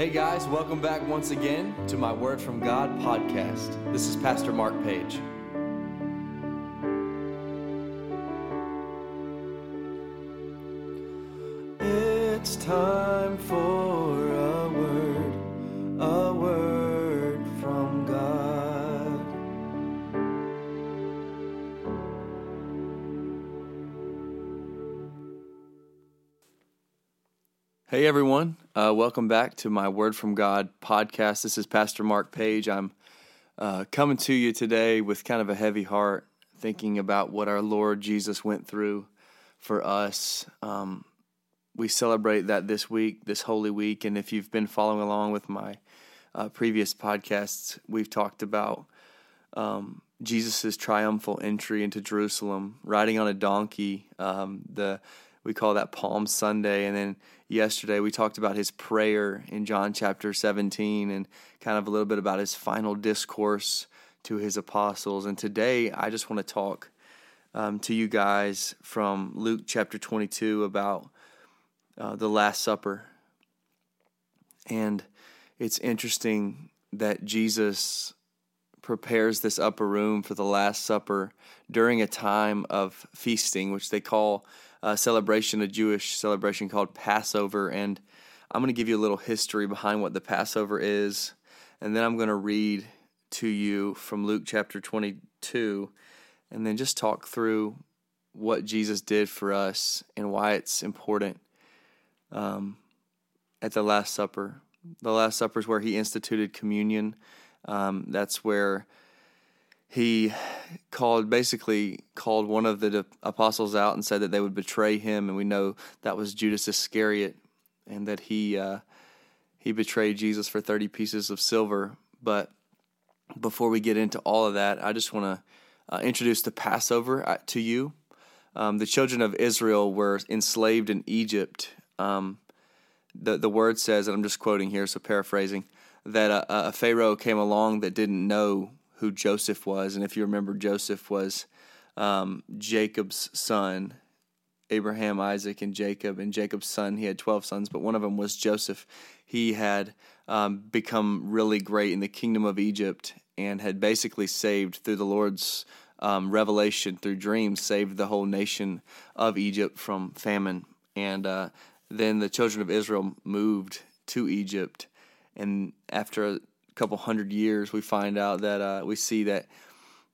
Hey guys, welcome back once again to my Word from God podcast. This is Pastor Mark Page. Welcome back to my Word from God podcast. This is Pastor Mark Page. I'm uh, coming to you today with kind of a heavy heart, thinking about what our Lord Jesus went through for us. Um, we celebrate that this week, this Holy Week, and if you've been following along with my uh, previous podcasts, we've talked about um, Jesus' triumphal entry into Jerusalem, riding on a donkey. Um, the we call that Palm Sunday, and then yesterday we talked about his prayer in John chapter 17, and kind of a little bit about his final discourse to his apostles. And today I just want to talk um, to you guys from Luke chapter 22 about uh, the Last Supper. And it's interesting that Jesus prepares this upper room for the Last Supper during a time of feasting, which they call a celebration, a Jewish celebration called Passover. And I'm going to give you a little history behind what the Passover is. And then I'm going to read to you from Luke chapter 22 and then just talk through what Jesus did for us and why it's important um, at the Last Supper. The Last Supper is where he instituted communion. Um, that's where he called basically called one of the apostles out and said that they would betray him, and we know that was Judas Iscariot, and that he uh, he betrayed Jesus for thirty pieces of silver. But before we get into all of that, I just want to uh, introduce the Passover uh, to you. Um, the children of Israel were enslaved in Egypt. Um, the the word says, and I'm just quoting here, so paraphrasing, that a, a Pharaoh came along that didn't know who Joseph was. And if you remember, Joseph was um, Jacob's son, Abraham, Isaac, and Jacob. And Jacob's son, he had 12 sons, but one of them was Joseph. He had um, become really great in the kingdom of Egypt and had basically saved through the Lord's um, revelation, through dreams, saved the whole nation of Egypt from famine. And uh, then the children of Israel moved to Egypt. And after couple hundred years, we find out that uh, we see that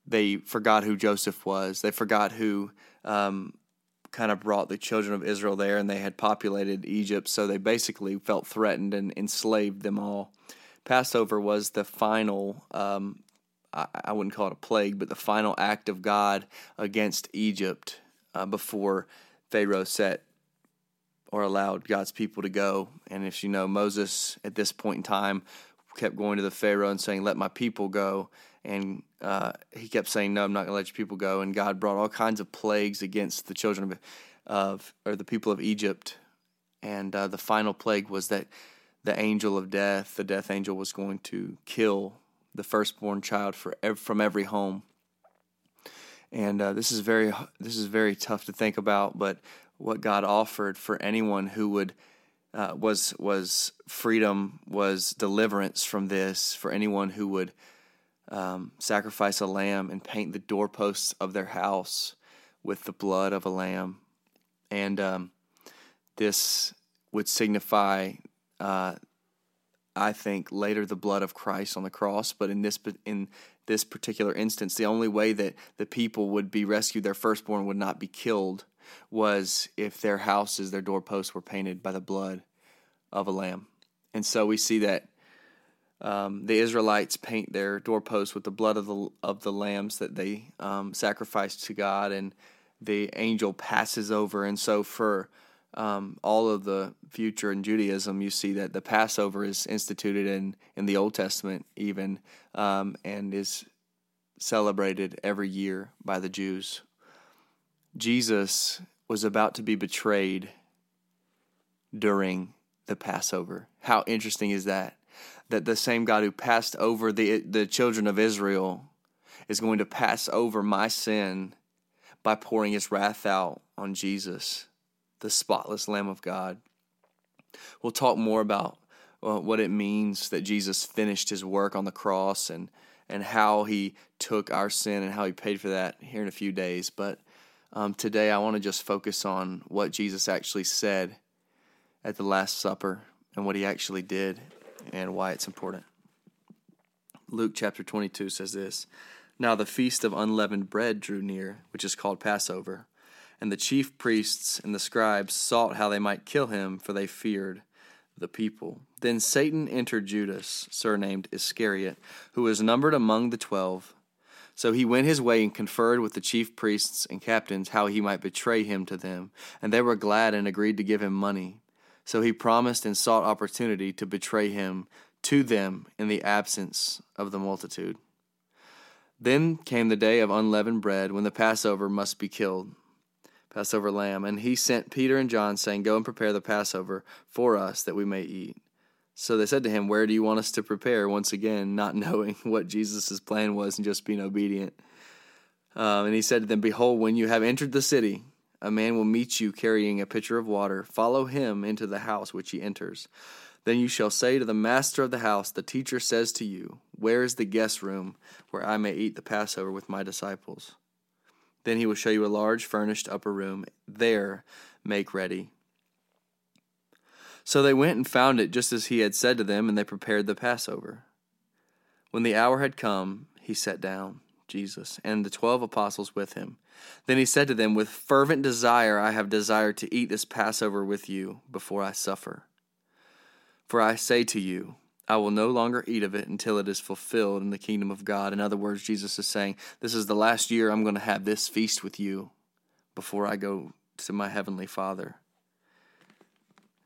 they forgot who Joseph was. They forgot who um, kind of brought the children of Israel there, and they had populated Egypt. So they basically felt threatened and enslaved them all. Passover was the final. Um, I, wouldn't call it a plague, but the final act of God against Egypt uh, before Pharaoh set or allowed God's people to go. And if you know, Moses at this point in time kept going to the Pharaoh and saying, "Let my people go," and uh, he kept saying, "No, I'm not going to let your people go." And God brought all kinds of plagues against the children of, of or the people of Egypt, and uh, the final plague was that the angel of death, the death angel, was going to kill the firstborn child for, from every home. And uh, this is very this is very tough to think about, but what God offered for anyone who would uh, was was freedom, was deliverance from this for anyone who would um, sacrifice a lamb and paint the doorposts of their house with the blood of a lamb, and um, this would signify, uh, I think, later the blood of Christ on the cross. But in this in this particular instance, the only way that the people would be rescued, their firstborn would not be killed was if their houses, their doorposts were painted by the blood of a lamb. And so we see that um, the Israelites paint their doorposts with the blood of the of the lambs that they um, sacrificed to God, and the angel passes over. And so for um, all of the future in Judaism, you see that the Passover is instituted in in the Old Testament, even um, and is celebrated every year by the Jews. Jesus was about to be betrayed during the Passover. How interesting is that? That the same God who passed over the the children of Israel is going to pass over my sin by pouring his wrath out on Jesus, the spotless Lamb of God. We'll talk more about uh, what it means that Jesus finished his work on the cross and and how he took our sin and how he paid for that here in a few days. But um, today I want to just focus on what Jesus actually said at the Last Supper and what he actually did and why it's important. Luke chapter 22 says this Now the feast of unleavened bread drew near, which is called Passover. And the chief priests and the scribes sought how they might kill him, for they feared the people. Then Satan entered Judas, surnamed Iscariot, who was numbered among the twelve. So he went his way and conferred with the chief priests and captains how he might betray him to them. And they were glad and agreed to give him money. So he promised and sought opportunity to betray him to them in the absence of the multitude. Then came the day of unleavened bread, when the Passover must be killed. Passover lamb. And he sent Peter and John, saying, Go and prepare the Passover for us, that we may eat. So they said to him, Where do you want us to prepare? Once again, not knowing what Jesus' plan was and just being obedient. Um, and he said to them, Behold, when you have entered the city, a man will meet you carrying a pitcher of water. Follow him into the house which he enters. Then you shall say to the master of the house, The teacher says to you, Where is the guest room where I may eat the Passover with my disciples? Then he will show you a large furnished upper room. There make ready. So they went and found it just as he had said to them, and they prepared the Passover. When the hour had come, he sat down, Jesus, and the twelve apostles with him. Then he said to them, With fervent desire I have desired to eat this Passover with you before I suffer. For I say to you, I will no longer eat of it until it is fulfilled in the kingdom of God. In other words, Jesus is saying, This is the last year I'm going to have this feast with you before I go to my heavenly Father,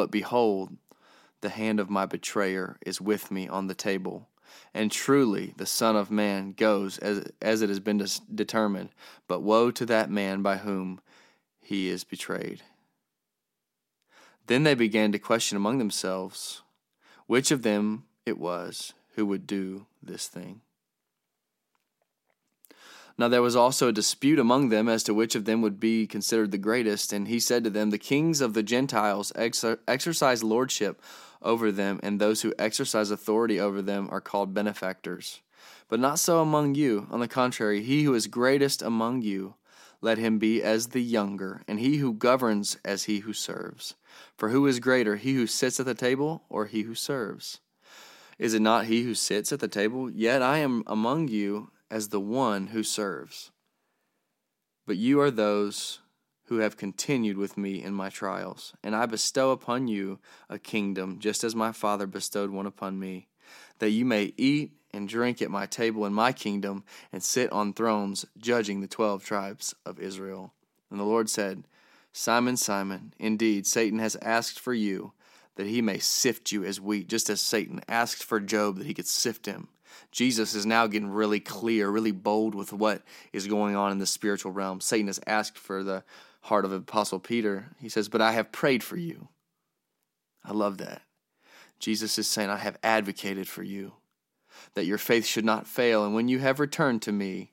But behold, the hand of my betrayer is with me on the table. And truly, the Son of Man goes as, as it has been determined. But woe to that man by whom he is betrayed. Then they began to question among themselves which of them it was who would do this thing. Now there was also a dispute among them as to which of them would be considered the greatest. And he said to them, The kings of the Gentiles exercise lordship over them, and those who exercise authority over them are called benefactors. But not so among you. On the contrary, he who is greatest among you, let him be as the younger, and he who governs as he who serves. For who is greater, he who sits at the table or he who serves? Is it not he who sits at the table? Yet I am among you as the one who serves. But you are those who have continued with me in my trials, and I bestow upon you a kingdom, just as my Father bestowed one upon me, that you may eat and drink at my table in my kingdom, and sit on thrones, judging the twelve tribes of Israel. And the Lord said, Simon, Simon, indeed, Satan has asked for you that he may sift you as wheat, just as Satan asked for Job that he could sift him. Jesus is now getting really clear, really bold with what is going on in the spiritual realm. Satan has asked for the heart of Apostle Peter. He says, But I have prayed for you. I love that. Jesus is saying, I have advocated for you that your faith should not fail. And when you have returned to me,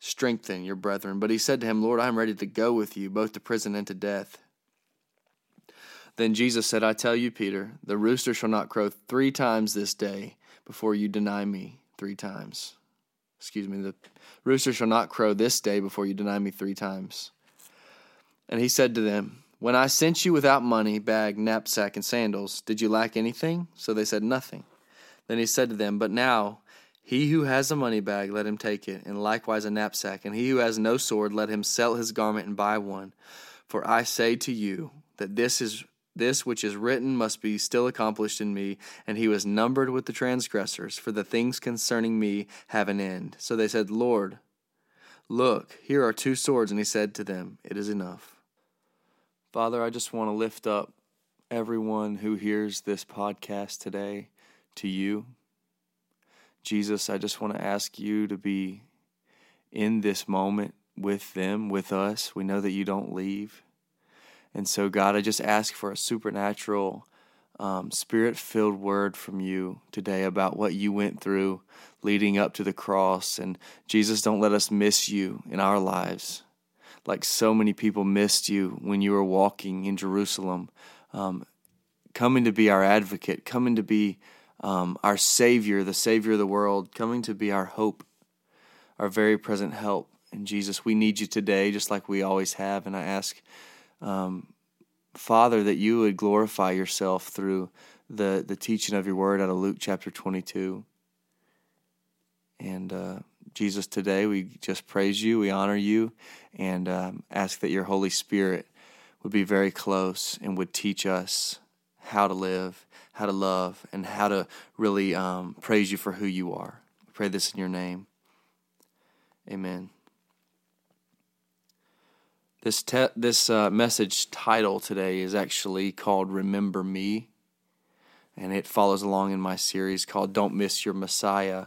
strengthen your brethren. But he said to him, Lord, I am ready to go with you, both to prison and to death. Then Jesus said, I tell you, Peter, the rooster shall not crow three times this day before you deny me three times. Excuse me, the rooster shall not crow this day before you deny me three times. And he said to them, When I sent you without money, bag, knapsack, and sandals, did you lack anything? So they said, Nothing. Then he said to them, But now he who has a money bag, let him take it, and likewise a knapsack. And he who has no sword, let him sell his garment and buy one. For I say to you that this is this which is written must be still accomplished in me. And he was numbered with the transgressors, for the things concerning me have an end. So they said, Lord, look, here are two swords. And he said to them, It is enough. Father, I just want to lift up everyone who hears this podcast today to you. Jesus, I just want to ask you to be in this moment with them, with us. We know that you don't leave. And so, God, I just ask for a supernatural, um, spirit filled word from you today about what you went through leading up to the cross. And Jesus, don't let us miss you in our lives. Like so many people missed you when you were walking in Jerusalem, um, coming to be our advocate, coming to be um, our Savior, the Savior of the world, coming to be our hope, our very present help. And Jesus, we need you today, just like we always have. And I ask, um, Father, that you would glorify yourself through the, the teaching of your word out of Luke chapter 22. And uh, Jesus, today we just praise you, we honor you, and um, ask that your Holy Spirit would be very close and would teach us how to live, how to love, and how to really um, praise you for who you are. I pray this in your name. Amen. This te- this uh, message title today is actually called "Remember Me," and it follows along in my series called "Don't Miss Your Messiah."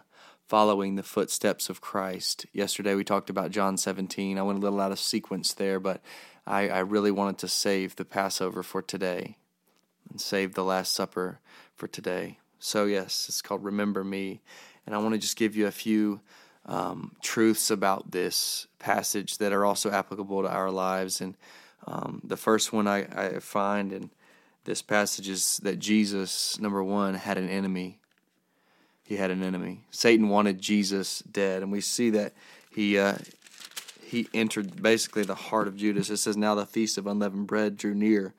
Following the footsteps of Christ. Yesterday we talked about John 17. I went a little out of sequence there, but I, I really wanted to save the Passover for today and save the Last Supper for today. So, yes, it's called Remember Me. And I want to just give you a few um, truths about this passage that are also applicable to our lives. And um, the first one I, I find in this passage is that Jesus, number one, had an enemy. He had an enemy. Satan wanted Jesus dead, and we see that he uh, he entered basically the heart of Judas. It says, "Now the feast of unleavened bread drew near,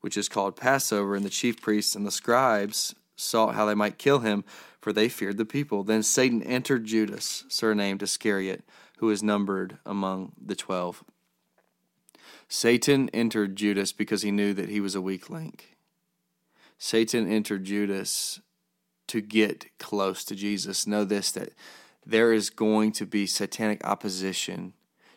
which is called Passover, and the chief priests and the scribes sought how they might kill him, for they feared the people. Then Satan entered Judas, surnamed Iscariot, who was numbered among the twelve. Satan entered Judas because he knew that he was a weak link. Satan entered Judas to get close to Jesus. Know this that there is going to be satanic opposition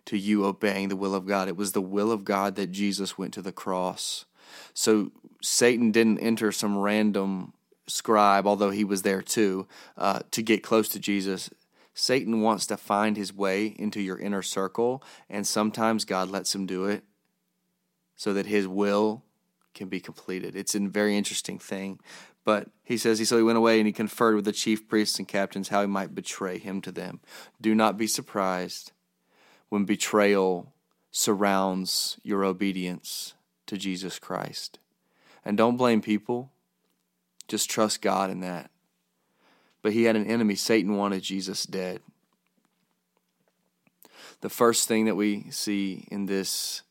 to you obeying the will of God. It was the will of God that Jesus went to the cross. So Satan didn't enter some random scribe, although he was there too, uh, to get close to Jesus. Satan wants to find his way into your inner circle, and sometimes God lets him do it so that his will can be completed. It's a very interesting thing. But he says, he so he went away and he conferred with the chief priests and captains how he might betray him to them. Do not be surprised when betrayal surrounds your obedience to Jesus Christ. And don't blame people. Just trust God in that. But he had an enemy. Satan wanted Jesus dead. The first thing that we see in this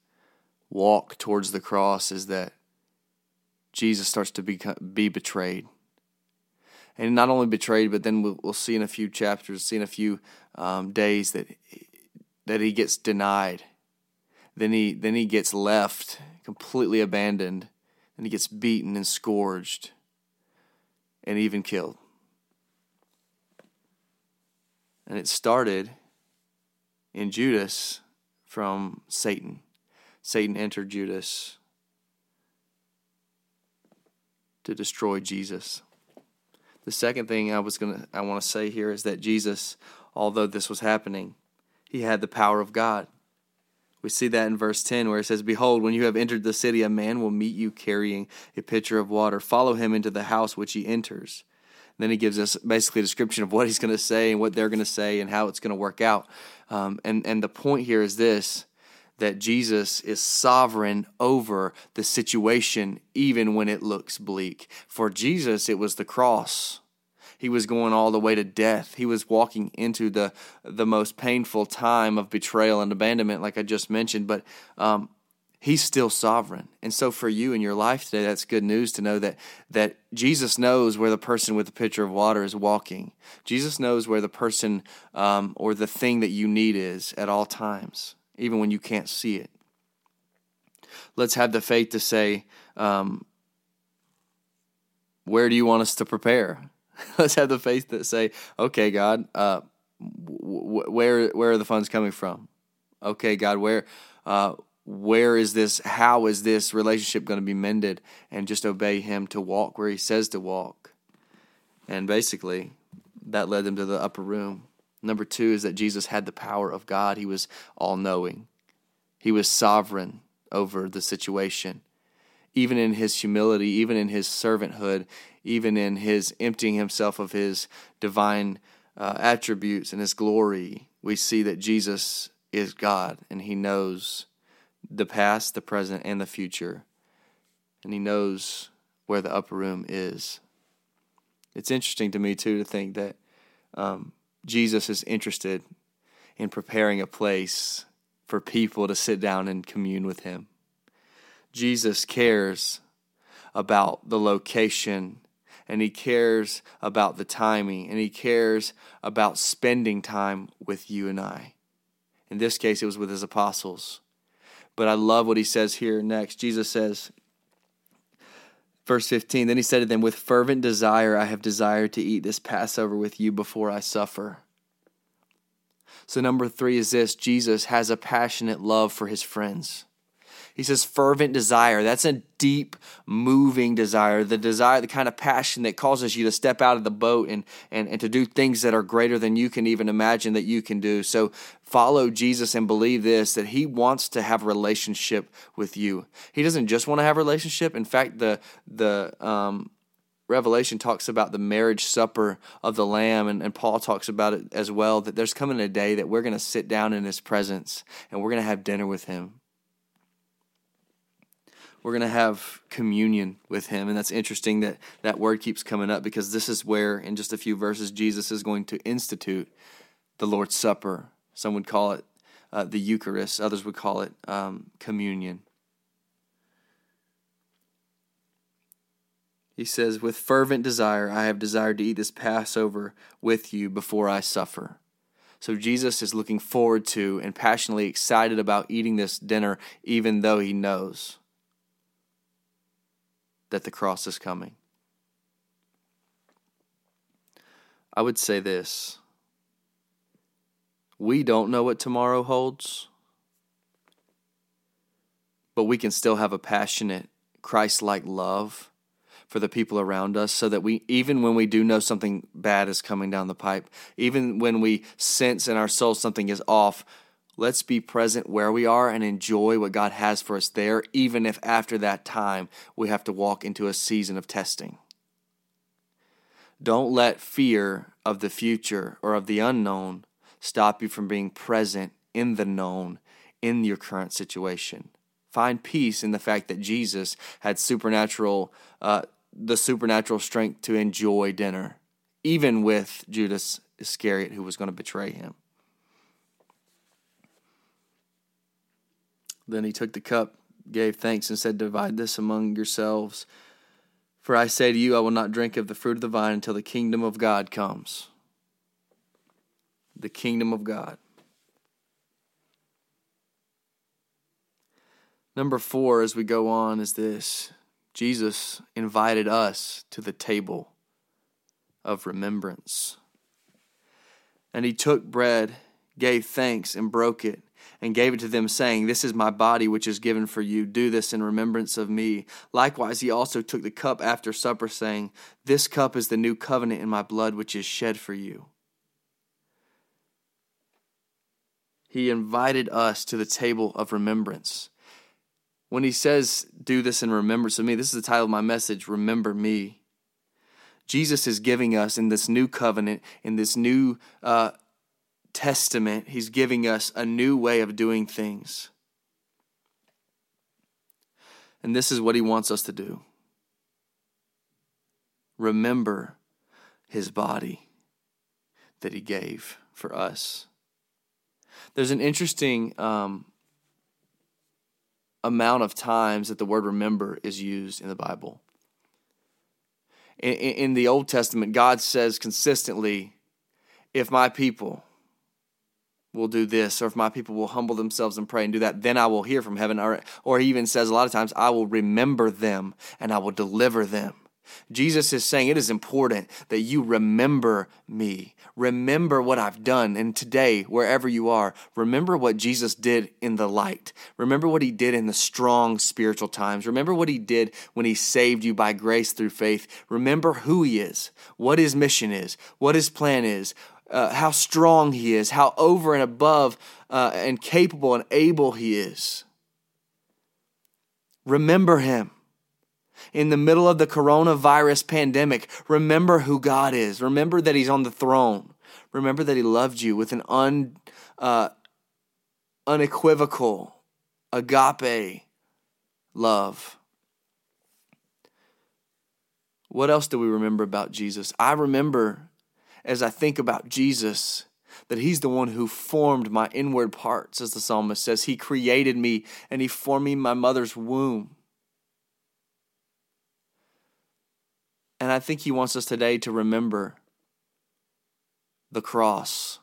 walk towards the cross is that Jesus starts to be, be betrayed. And not only betrayed, but then we'll, we'll see in a few chapters, see in a few um, days that that he gets denied. Then he then he gets left completely abandoned, and he gets beaten and scourged and even killed. And it started in Judas from Satan. Satan entered Judas to destroy Jesus. The second thing I was going to I want to say here is that Jesus, although this was happening, he had the power of God. We see that in verse 10 where it says, Behold, when you have entered the city, a man will meet you carrying a pitcher of water. Follow him into the house which he enters. And then he gives us basically a description of what he's going to say and what they're going to say and how it's going to work out. Um, and, and the point here is this that Jesus is sovereign over the situation, even when it looks bleak. For Jesus, it was the cross he was going all the way to death. He was walking into the the most painful time of betrayal and abandonment, like I just mentioned. But um, he's still sovereign, and so for you in your life today, that's good news to know that that Jesus knows where the person with the pitcher of water is walking. Jesus knows where the person um, or the thing that you need is at all times, even when you can't see it. Let's have the faith to say. Um, where do you want us to prepare? Let's have the faith that say, "Okay, God, uh, where where are the funds coming from? Okay, God, where uh, where is this, how is this relationship going to be mended, and just obey Him to walk where He says to walk. And basically, that led them to the upper room. Number two is that Jesus had the power of God, He was all knowing, He was sovereign over the situation. Even in His humility, even in His servanthood, even in His emptying Himself of His divine uh, attributes and His glory, we see that Jesus is God and He knows the past, the present, and the future. And He knows where the upper room is. It's interesting to me, too, to think that um, Jesus is interested in preparing a place for people to sit down and commune with Him. Jesus cares about the location and he cares about the timing and he cares about spending time with you and I. In this case, it was with his apostles. But I love what he says here next. Jesus says, verse 15, then he said to them, With fervent desire I have desired to eat this Passover with you before I suffer. So, number three is this Jesus has a passionate love for his friends. He says fervent desire. That's a deep, moving desire. The desire, the kind of passion that causes you to step out of the boat and, and, and to do things that are greater than you can even imagine that you can do. So follow Jesus and believe this that he wants to have relationship with you. He doesn't just want to have relationship. In fact, the the um, Revelation talks about the marriage supper of the Lamb, and, and Paul talks about it as well. That there's coming a day that we're going to sit down in His presence and we're going to have dinner with Him we're going to have communion with him. And that's interesting that that word keeps coming up because this is where in just a few verses jesus is going to institute the lord's supper. Some would call it uh, the eucharist. Others would call it um, communion. He says with fervent desire i have desired to eat this passover with you before i suffer. So Jesus is looking forward to and passionately excited about eating this dinner, even though he knows that the cross is coming. I would say this we don't know what tomorrow holds, but we can still have a passionate, Christ like love for the people around us so that we, even when we do know something bad is coming down the pipe, even when we sense in our soul something is off, Let's be present where we are and enjoy what God has for us there, even if after that time we have to walk into a season of testing. Don't let fear of the future or of the unknown stop you from being present in the known in your current situation. Find peace in the fact that Jesus had supernatural, uh, the supernatural strength to enjoy dinner, even with Judas Iscariot, who was going to betray him. Then he took the cup, gave thanks, and said, Divide this among yourselves. For I say to you, I will not drink of the fruit of the vine until the kingdom of God comes. The kingdom of God. Number four, as we go on, is this Jesus invited us to the table of remembrance. And he took bread, gave thanks, and broke it and gave it to them, saying, This is my body, which is given for you. Do this in remembrance of me. Likewise, he also took the cup after supper, saying, This cup is the new covenant in my blood, which is shed for you. He invited us to the table of remembrance. When he says, Do this in remembrance of me, this is the title of my message Remember Me. Jesus is giving us in this new covenant, in this new uh, Testament, he's giving us a new way of doing things. And this is what he wants us to do remember his body that he gave for us. There's an interesting um, amount of times that the word remember is used in the Bible. In, in the Old Testament, God says consistently, if my people, will do this, or if my people will humble themselves and pray and do that, then I will hear from heaven. Or, or he even says a lot of times, I will remember them and I will deliver them. Jesus is saying it is important that you remember me. Remember what I've done. And today, wherever you are, remember what Jesus did in the light. Remember what he did in the strong spiritual times. Remember what he did when he saved you by grace through faith. Remember who he is, what his mission is, what his plan is, uh, how strong he is, how over and above uh, and capable and able he is. Remember him in the middle of the coronavirus pandemic, remember who God is. Remember that He's on the throne. Remember that He loved you with an un, uh, unequivocal, agape love. What else do we remember about Jesus? I remember as I think about Jesus that he's the one who formed my inward parts, as the psalmist says. He created me and he formed me in my mother's womb. And I think he wants us today to remember the cross,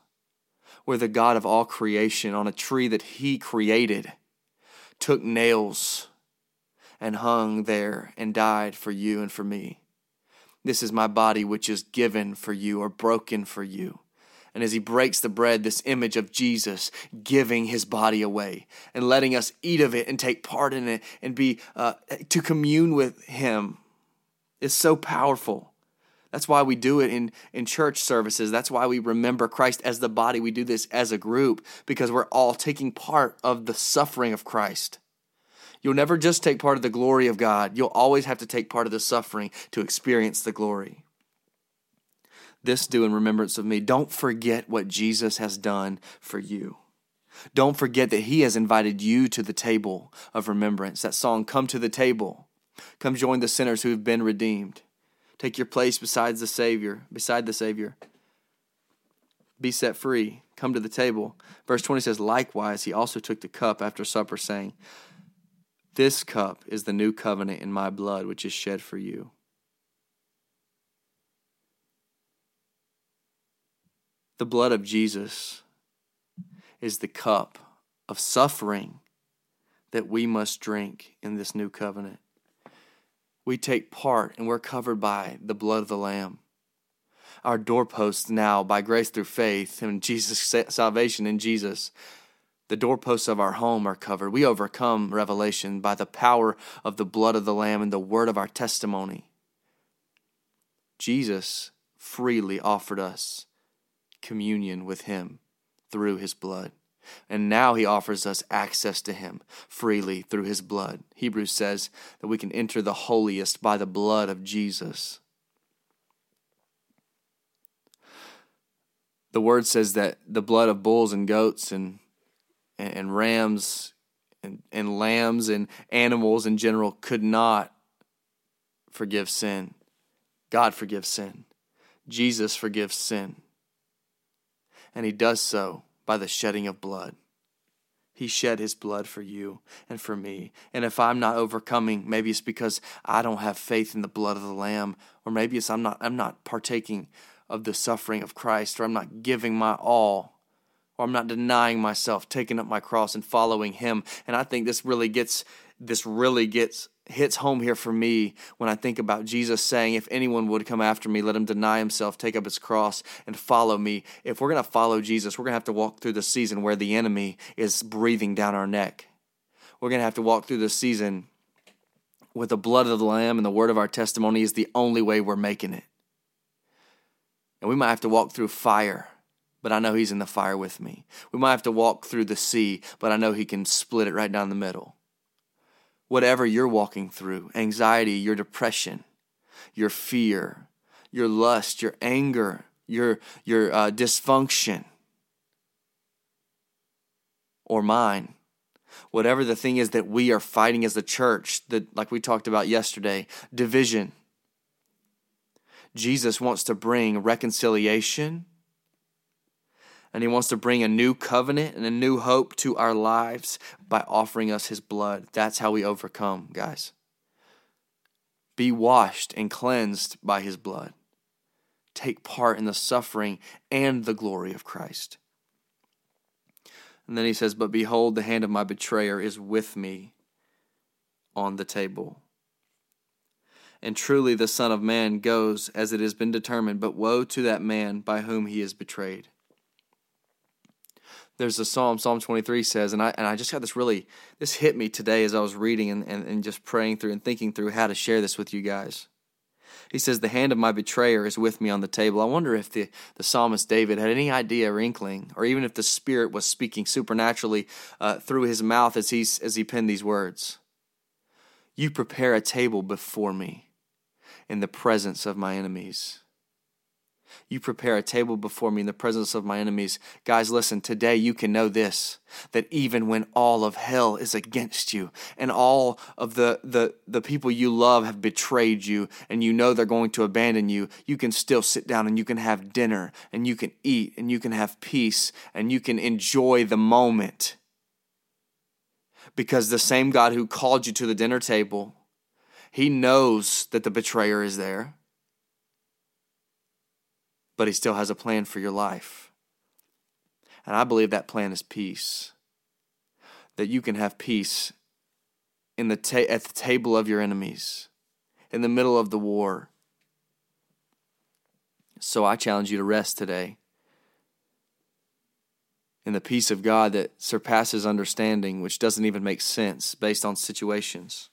where the God of all creation on a tree that he created took nails and hung there and died for you and for me. This is my body, which is given for you or broken for you. And as he breaks the bread, this image of Jesus giving his body away and letting us eat of it and take part in it and be uh, to commune with him is so powerful. That's why we do it in, in church services. That's why we remember Christ as the body. We do this as a group because we're all taking part of the suffering of Christ. You'll never just take part of the glory of God, you'll always have to take part of the suffering to experience the glory. This do in remembrance of me. Don't forget what Jesus has done for you. Don't forget that He has invited you to the table of remembrance. That song, Come to the Table Come join the sinners who have been redeemed. Take your place beside the Savior, beside the Savior. Be set free. Come to the table. Verse 20 says, Likewise, he also took the cup after supper, saying, This cup is the new covenant in my blood, which is shed for you. The blood of Jesus is the cup of suffering that we must drink in this new covenant we take part and we're covered by the blood of the Lamb. Our doorposts now, by grace through faith in Jesus' salvation in Jesus, the doorposts of our home are covered. We overcome revelation by the power of the blood of the Lamb and the word of our testimony. Jesus freely offered us communion with Him through His blood. And now he offers us access to him freely through his blood. Hebrews says that we can enter the holiest by the blood of Jesus. The word says that the blood of bulls and goats and and, and rams and, and lambs and animals in general could not forgive sin. God forgives sin. Jesus forgives sin. And he does so by the shedding of blood. He shed his blood for you and for me. And if I'm not overcoming, maybe it's because I don't have faith in the blood of the lamb or maybe it's I'm not I'm not partaking of the suffering of Christ or I'm not giving my all or I'm not denying myself, taking up my cross and following him. And I think this really gets this really gets hits home here for me when I think about Jesus saying, If anyone would come after me, let him deny himself, take up his cross, and follow me. If we're going to follow Jesus, we're going to have to walk through the season where the enemy is breathing down our neck. We're going to have to walk through the season with the blood of the Lamb and the word of our testimony is the only way we're making it. And we might have to walk through fire, but I know He's in the fire with me. We might have to walk through the sea, but I know He can split it right down the middle whatever you're walking through anxiety, your depression, your fear, your lust, your anger, your, your uh, dysfunction, or mine. Whatever the thing is that we are fighting as a church, that like we talked about yesterday, division. Jesus wants to bring reconciliation and He wants to bring a new covenant and a new hope to our lives by offering us His blood. That's how we overcome, guys. Be washed and cleansed by His blood. Take part in the suffering and the glory of Christ. And then he says, But behold, the hand of my betrayer is with me on the table. and truly the Son of Man goes as it has been determined, but woe to that man by whom he is betrayed. There's a psalm, Psalm 23 says, and I and I just got this really this hit me today as I was reading and, and, and just praying through and thinking through how to share this with you guys. He says, The hand of my betrayer is with me on the table. I wonder if the, the psalmist David had any idea or inkling, or even if the Spirit was speaking supernaturally uh, through his mouth as, he as he penned these words. You prepare a table before me in the presence of my enemies. You prepare a table before me in the presence of my enemies. Guys, listen, today you can know this that even when all of hell is against you and all of the, the, the people you love have betrayed you and you know they're going to abandon you, you can still sit down and you can have dinner and you can eat and you can have peace and you can enjoy the moment. Because the same God who called you to the dinner table he knows that the betrayer is there, but he still has a plan for your life. And I believe that plan is peace. That you can have peace in the ta- at the table of your enemies, in the middle of the war. So I challenge you to rest today in the peace of God that surpasses understanding, which doesn't even make sense based on situations.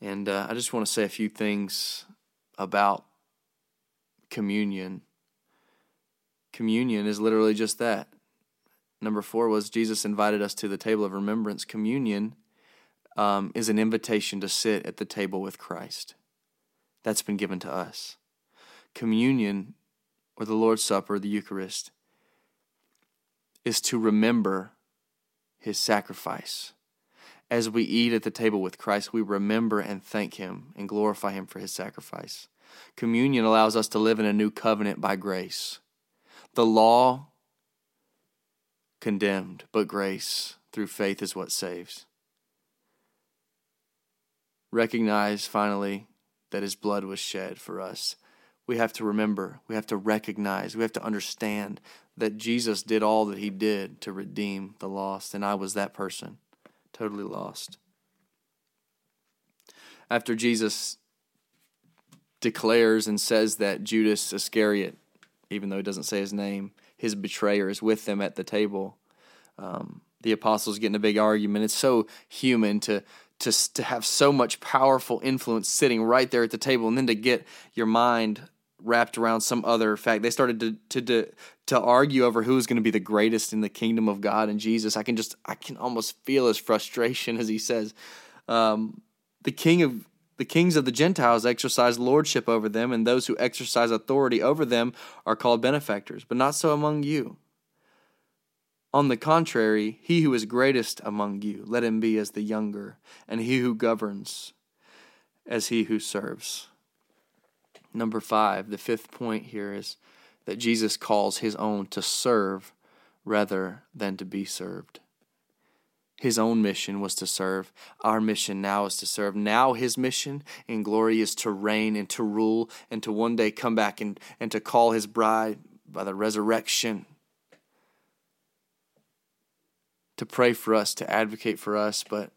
And uh, I just want to say a few things about communion. Communion is literally just that. Number four was Jesus invited us to the table of remembrance. Communion um, is an invitation to sit at the table with Christ. That's been given to us. Communion, or the Lord's Supper, the Eucharist, is to remember his sacrifice as we eat at the table with Christ, we remember and thank Him and glorify Him for His sacrifice. Communion allows us to live in a new covenant by grace. The law condemned, but grace through faith is what saves. Recognize finally that His blood was shed for us. We have to remember, we have to recognize, we have to understand that Jesus did all that He did to redeem the lost, and I was that person totally lost. After Jesus declares and says that Judas Iscariot, even though he doesn't say his name, his betrayer is with them at the table. Um, the apostles get in a big argument. It's so human to to to have so much powerful influence sitting right there at the table, and then to get your mind wrapped around some other fact. They started to to to, to argue over who was going to be the greatest in the kingdom of God and Jesus. I can just I can almost feel his frustration as he says, um, "The king of the kings of the Gentiles exercise lordship over them, and those who exercise authority over them are called benefactors, but not so among you." On the contrary, he who is greatest among you, let him be as the younger, and he who governs as he who serves. Number five, the fifth point here is that Jesus calls his own to serve rather than to be served. His own mission was to serve. Our mission now is to serve. Now, his mission in glory is to reign and to rule and to one day come back and, and to call his bride by the resurrection, to pray for us, to advocate for us. But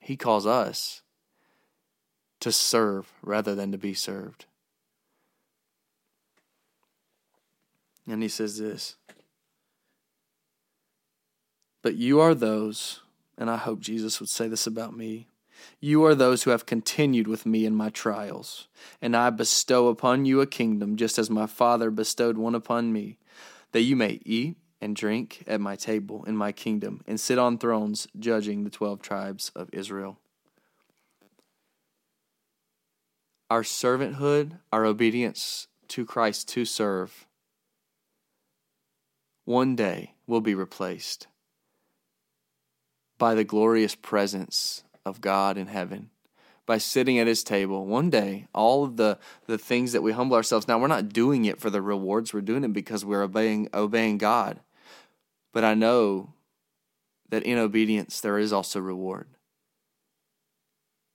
he calls us to serve rather than to be served. And he says this But you are those, and I hope Jesus would say this about me. You are those who have continued with me in my trials, and I bestow upon you a kingdom, just as my Father bestowed one upon me, that you may eat and drink at my table in my kingdom, and sit on thrones judging the twelve tribes of Israel. Our servanthood, our obedience to Christ to serve, one day will be replaced by the glorious presence of God in heaven. By sitting at his table, one day, all of the, the things that we humble ourselves. Now, we're not doing it for the rewards, we're doing it because we're obeying, obeying God. But I know that in obedience, there is also reward.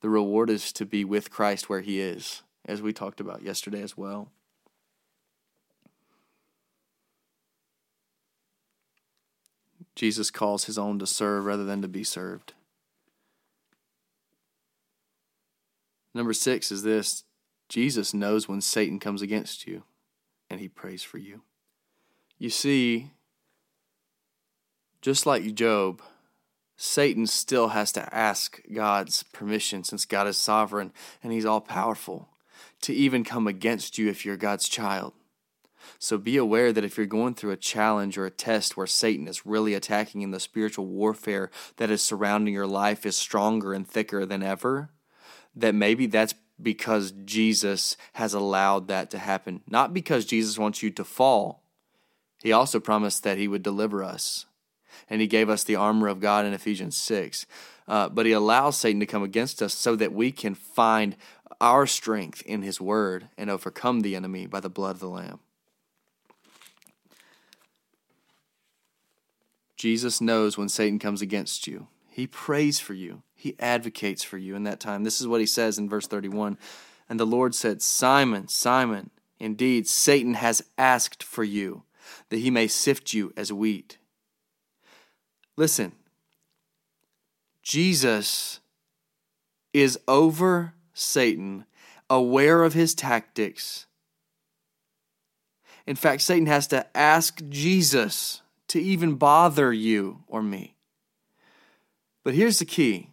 The reward is to be with Christ where he is, as we talked about yesterday as well. Jesus calls his own to serve rather than to be served. Number six is this Jesus knows when Satan comes against you, and he prays for you. You see, just like Job, Satan still has to ask God's permission since God is sovereign and he's all powerful to even come against you if you're God's child. So be aware that if you're going through a challenge or a test where Satan is really attacking and the spiritual warfare that is surrounding your life is stronger and thicker than ever, that maybe that's because Jesus has allowed that to happen. Not because Jesus wants you to fall. He also promised that he would deliver us and he gave us the armor of God in Ephesians 6. Uh, but he allows Satan to come against us so that we can find our strength in his word and overcome the enemy by the blood of the Lamb. Jesus knows when Satan comes against you. He prays for you, he advocates for you in that time. This is what he says in verse 31. And the Lord said, Simon, Simon, indeed, Satan has asked for you, that he may sift you as wheat. Listen, Jesus is over Satan, aware of his tactics. In fact, Satan has to ask Jesus to even bother you or me. But here's the key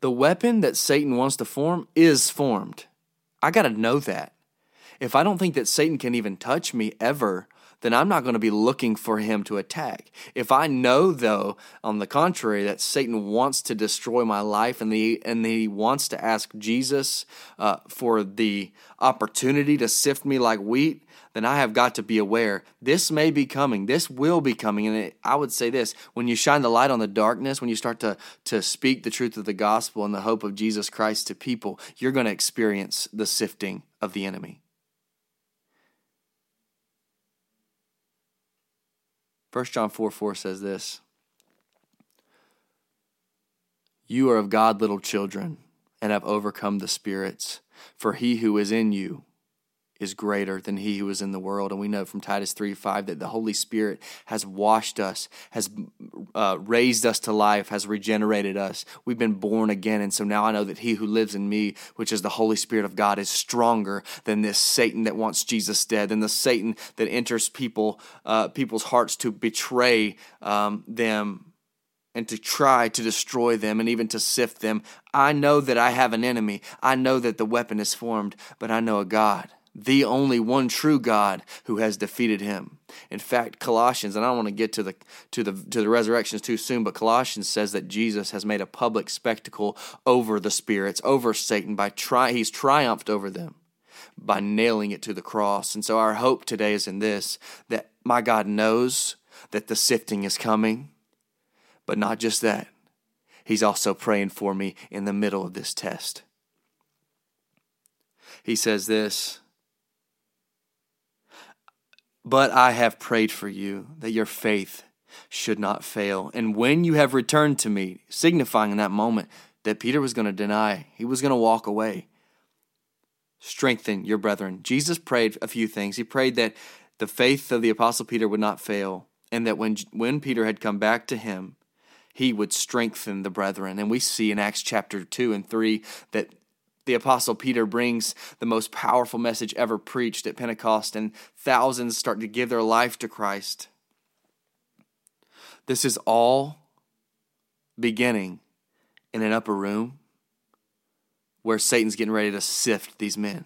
the weapon that Satan wants to form is formed. I got to know that. If I don't think that Satan can even touch me ever, then I'm not going to be looking for him to attack. If I know, though, on the contrary, that Satan wants to destroy my life and, the, and he wants to ask Jesus uh, for the opportunity to sift me like wheat, then I have got to be aware. This may be coming. This will be coming. And it, I would say this when you shine the light on the darkness, when you start to, to speak the truth of the gospel and the hope of Jesus Christ to people, you're going to experience the sifting of the enemy. 1 John 4 4 says this You are of God, little children, and have overcome the spirits, for he who is in you is greater than he who is in the world. And we know from Titus 3 5 that the Holy Spirit has washed us, has uh, raised us to life, has regenerated us. We've been born again. And so now I know that he who lives in me, which is the Holy Spirit of God, is stronger than this Satan that wants Jesus dead, than the Satan that enters people, uh, people's hearts to betray um, them and to try to destroy them and even to sift them. I know that I have an enemy. I know that the weapon is formed, but I know a God the only one true God who has defeated him. In fact, Colossians, and I don't want to get to the to the to the resurrections too soon, but Colossians says that Jesus has made a public spectacle over the spirits, over Satan by try he's triumphed over them by nailing it to the cross. And so our hope today is in this that my God knows that the sifting is coming, but not just that. He's also praying for me in the middle of this test. He says this but I have prayed for you that your faith should not fail. And when you have returned to me, signifying in that moment that Peter was going to deny, he was going to walk away. Strengthen your brethren. Jesus prayed a few things. He prayed that the faith of the Apostle Peter would not fail, and that when, when Peter had come back to him, he would strengthen the brethren. And we see in Acts chapter 2 and 3 that the Apostle Peter brings the most powerful message ever preached at Pentecost, and thousands start to give their life to Christ. This is all beginning in an upper room where Satan's getting ready to sift these men.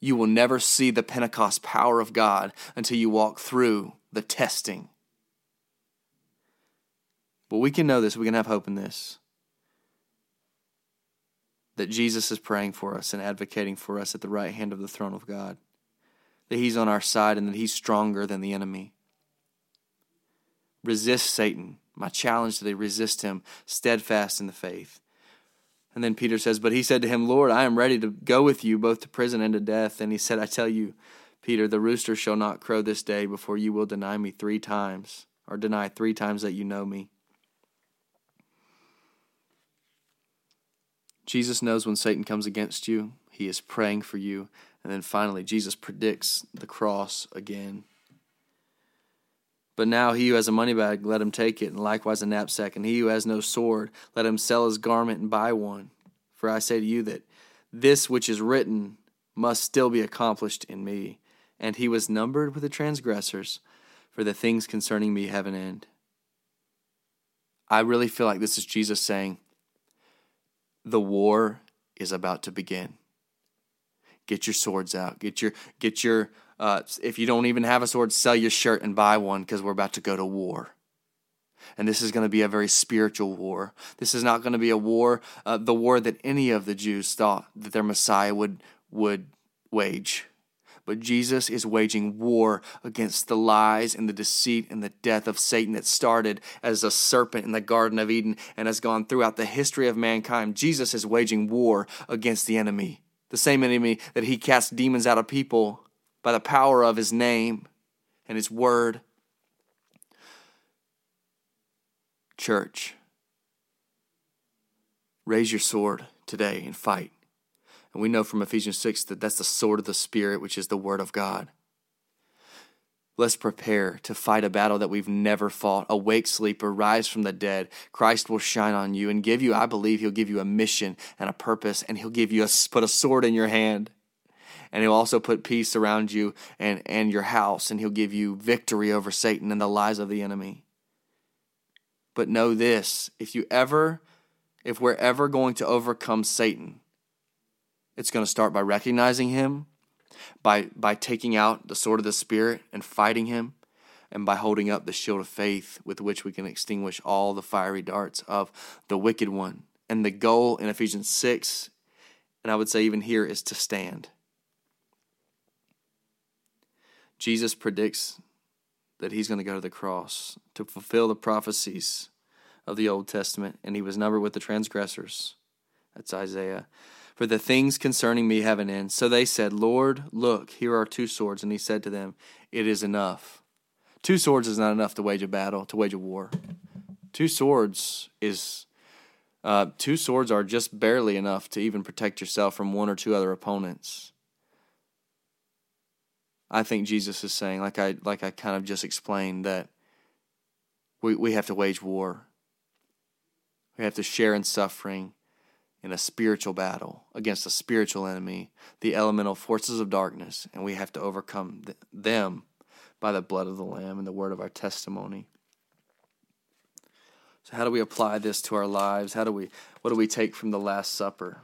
You will never see the Pentecost power of God until you walk through the testing. But we can know this, we can have hope in this that Jesus is praying for us and advocating for us at the right hand of the throne of God, that He's on our side and that He's stronger than the enemy. Resist Satan. My challenge today resist him, steadfast in the faith. And then Peter says, But he said to him, Lord, I am ready to go with you both to prison and to death. And he said, I tell you, Peter, the rooster shall not crow this day before you will deny me three times, or deny three times that you know me. Jesus knows when Satan comes against you, he is praying for you. And then finally, Jesus predicts the cross again. But now he who has a money bag, let him take it, and likewise a knapsack. And he who has no sword, let him sell his garment and buy one. For I say to you that this which is written must still be accomplished in me. And he was numbered with the transgressors, for the things concerning me have an end. I really feel like this is Jesus saying, The war is about to begin. Get your swords out. Get your, get your, uh, if you don't even have a sword, sell your shirt and buy one because we're about to go to war. And this is going to be a very spiritual war. This is not going to be a war, uh, the war that any of the Jews thought that their Messiah would would wage. But Jesus is waging war against the lies and the deceit and the death of Satan that started as a serpent in the Garden of Eden and has gone throughout the history of mankind. Jesus is waging war against the enemy, the same enemy that he cast demons out of people by the power of his name and his word. Church, raise your sword today and fight. And we know from Ephesians 6 that that's the sword of the Spirit, which is the Word of God. Let's prepare to fight a battle that we've never fought. Awake, sleeper, rise from the dead. Christ will shine on you and give you, I believe, He'll give you a mission and a purpose, and He'll give you a, put a sword in your hand. And He'll also put peace around you and, and your house, and He'll give you victory over Satan and the lies of the enemy. But know this if you ever, if we're ever going to overcome Satan, it's going to start by recognizing him, by, by taking out the sword of the Spirit and fighting him, and by holding up the shield of faith with which we can extinguish all the fiery darts of the wicked one. And the goal in Ephesians 6, and I would say even here, is to stand. Jesus predicts that he's going to go to the cross to fulfill the prophecies of the Old Testament, and he was numbered with the transgressors. That's Isaiah. For the things concerning me have an end. So they said, Lord, look, here are two swords. And he said to them, It is enough. Two swords is not enough to wage a battle, to wage a war. Two swords is uh, two swords are just barely enough to even protect yourself from one or two other opponents. I think Jesus is saying, like I like I kind of just explained, that we, we have to wage war. We have to share in suffering in a spiritual battle against a spiritual enemy, the elemental forces of darkness, and we have to overcome them by the blood of the Lamb and the word of our testimony. So, how do we apply this to our lives? How do we, what do we take from the Last Supper?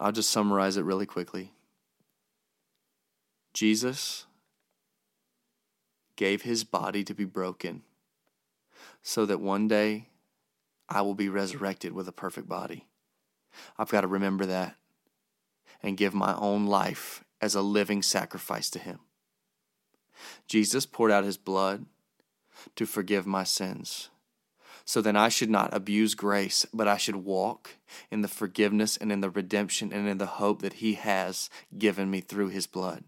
I'll just summarize it really quickly. Jesus gave his body to be broken so that one day I will be resurrected with a perfect body. I've got to remember that and give my own life as a living sacrifice to him. Jesus poured out his blood to forgive my sins. So then I should not abuse grace, but I should walk in the forgiveness and in the redemption and in the hope that he has given me through his blood.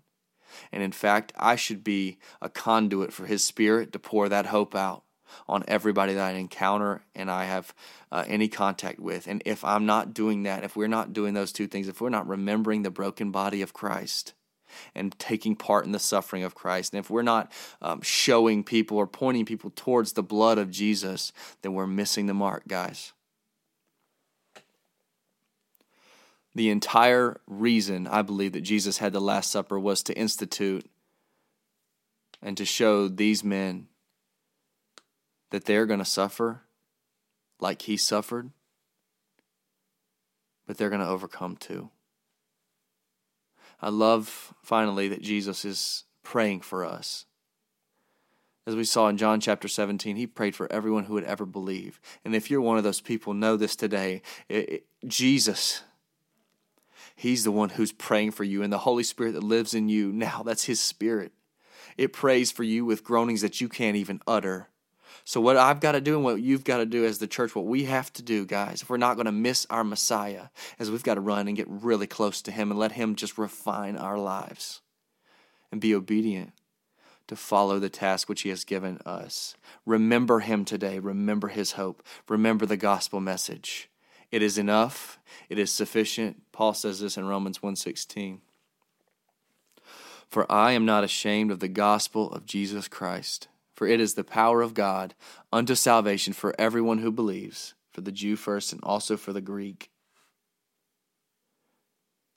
And in fact, I should be a conduit for His Spirit to pour that hope out on everybody that I encounter and I have uh, any contact with. And if I'm not doing that, if we're not doing those two things, if we're not remembering the broken body of Christ, and taking part in the suffering of Christ. And if we're not um, showing people or pointing people towards the blood of Jesus, then we're missing the mark, guys. the entire reason I believe that Jesus had the Last Supper was to institute and to show these men that they're going to suffer like he suffered, but they're going to overcome too. I love finally that Jesus is praying for us. As we saw in John chapter 17, he prayed for everyone who would ever believe. And if you're one of those people, know this today. It, it, Jesus He's the one who's praying for you, and the Holy Spirit that lives in you now, that's His Spirit. It prays for you with groanings that you can't even utter. So, what I've got to do and what you've got to do as the church, what we have to do, guys, if we're not going to miss our Messiah, is we've got to run and get really close to Him and let Him just refine our lives and be obedient to follow the task which He has given us. Remember Him today. Remember His hope. Remember the gospel message. It is enough. It is sufficient. Paul says this in Romans 1:16. For I am not ashamed of the gospel of Jesus Christ, for it is the power of God unto salvation for everyone who believes, for the Jew first and also for the Greek.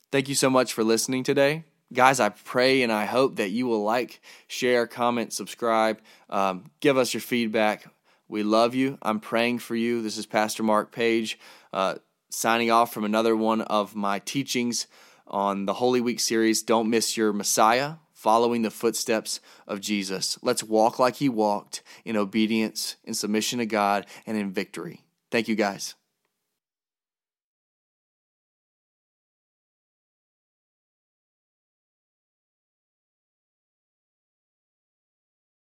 Thank you so much for listening today. Guys, I pray and I hope that you will like, share, comment, subscribe, um, give us your feedback. We love you. I'm praying for you. This is Pastor Mark Page uh, signing off from another one of my teachings on the Holy Week series. Don't miss your Messiah, following the footsteps of Jesus. Let's walk like he walked in obedience, in submission to God, and in victory. Thank you, guys.